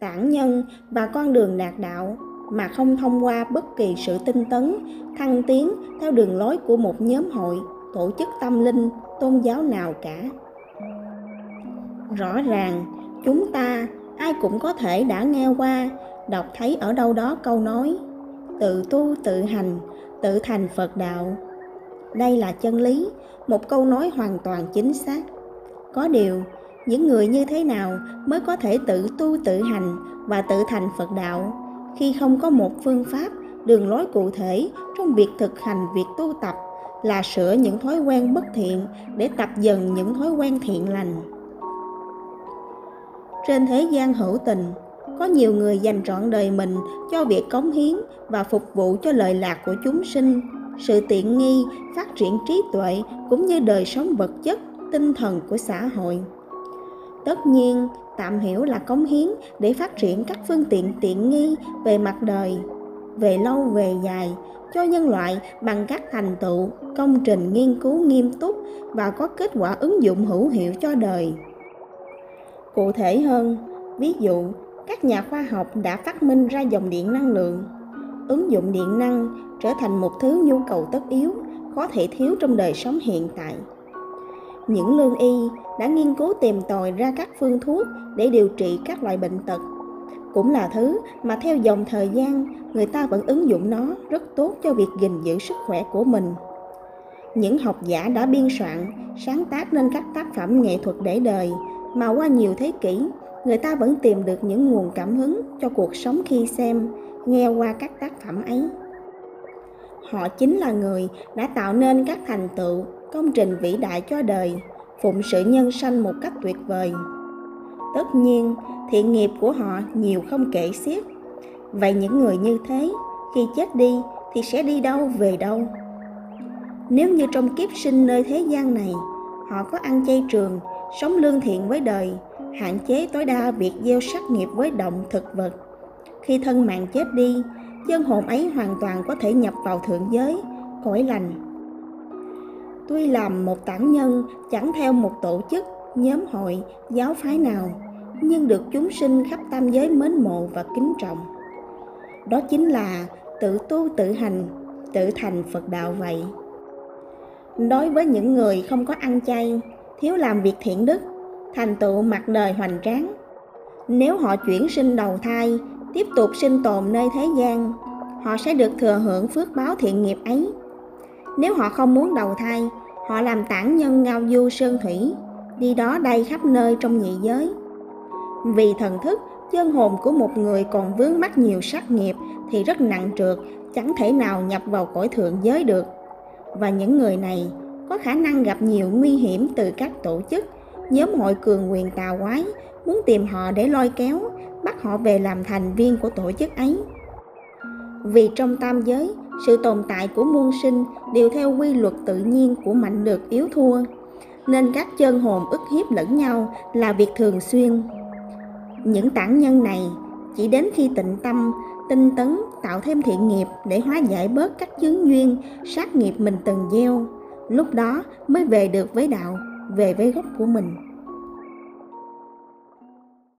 tản nhân và con đường đạt đạo mà không thông qua bất kỳ sự tinh tấn, thăng tiến theo đường lối của một nhóm hội, tổ chức tâm linh, tôn giáo nào cả. Rõ ràng, chúng ta ai cũng có thể đã nghe qua, đọc thấy ở đâu đó câu nói tự tu tự hành, tự thành Phật đạo. Đây là chân lý, một câu nói hoàn toàn chính xác. Có điều, những người như thế nào mới có thể tự tu tự hành và tự thành Phật đạo khi không có một phương pháp, đường lối cụ thể trong việc thực hành việc tu tập là sửa những thói quen bất thiện để tập dần những thói quen thiện lành. Trên thế gian hữu tình, có nhiều người dành trọn đời mình cho việc cống hiến và phục vụ cho lợi lạc của chúng sinh, sự tiện nghi, phát triển trí tuệ cũng như đời sống vật chất, tinh thần của xã hội. Tất nhiên, tạm hiểu là cống hiến để phát triển các phương tiện tiện nghi về mặt đời, về lâu về dài cho nhân loại bằng các thành tựu, công trình nghiên cứu nghiêm túc và có kết quả ứng dụng hữu hiệu cho đời. Cụ thể hơn, ví dụ, các nhà khoa học đã phát minh ra dòng điện năng lượng. Ứng dụng điện năng trở thành một thứ nhu cầu tất yếu, có thể thiếu trong đời sống hiện tại. Những lương y đã nghiên cứu tìm tòi ra các phương thuốc để điều trị các loại bệnh tật. Cũng là thứ mà theo dòng thời gian, người ta vẫn ứng dụng nó rất tốt cho việc gìn giữ sức khỏe của mình. Những học giả đã biên soạn, sáng tác nên các tác phẩm nghệ thuật để đời mà qua nhiều thế kỷ, người ta vẫn tìm được những nguồn cảm hứng cho cuộc sống khi xem, nghe qua các tác phẩm ấy. Họ chính là người đã tạo nên các thành tựu, công trình vĩ đại cho đời, phụng sự nhân sanh một cách tuyệt vời. Tất nhiên, thiện nghiệp của họ nhiều không kể xiết. Vậy những người như thế, khi chết đi thì sẽ đi đâu về đâu? Nếu như trong kiếp sinh nơi thế gian này, họ có ăn chay trường, sống lương thiện với đời, hạn chế tối đa việc gieo sát nghiệp với động thực vật. Khi thân mạng chết đi, chân hồn ấy hoàn toàn có thể nhập vào thượng giới, cõi lành. Tuy làm một tản nhân chẳng theo một tổ chức, nhóm hội, giáo phái nào, nhưng được chúng sinh khắp tam giới mến mộ và kính trọng. Đó chính là tự tu tự hành, tự thành Phật đạo vậy. Đối với những người không có ăn chay, thiếu làm việc thiện đức, thành tựu mặt đời hoành tráng, nếu họ chuyển sinh đầu thai, tiếp tục sinh tồn nơi thế gian, họ sẽ được thừa hưởng phước báo thiện nghiệp ấy. Nếu họ không muốn đầu thai, họ làm tản nhân ngao du sơn thủy, đi đó đây khắp nơi trong nhị giới vì thần thức, chân hồn của một người còn vướng mắc nhiều sát nghiệp thì rất nặng trượt, chẳng thể nào nhập vào cõi thượng giới được. Và những người này có khả năng gặp nhiều nguy hiểm từ các tổ chức, nhóm hội cường quyền tà quái muốn tìm họ để lôi kéo, bắt họ về làm thành viên của tổ chức ấy. Vì trong tam giới, sự tồn tại của muôn sinh đều theo quy luật tự nhiên của mạnh được yếu thua, nên các chân hồn ức hiếp lẫn nhau là việc thường xuyên những tản nhân này chỉ đến khi tịnh tâm, tinh tấn tạo thêm thiện nghiệp để hóa giải bớt các chứng duyên, sát nghiệp mình từng gieo, lúc đó mới về được với đạo, về với gốc của mình.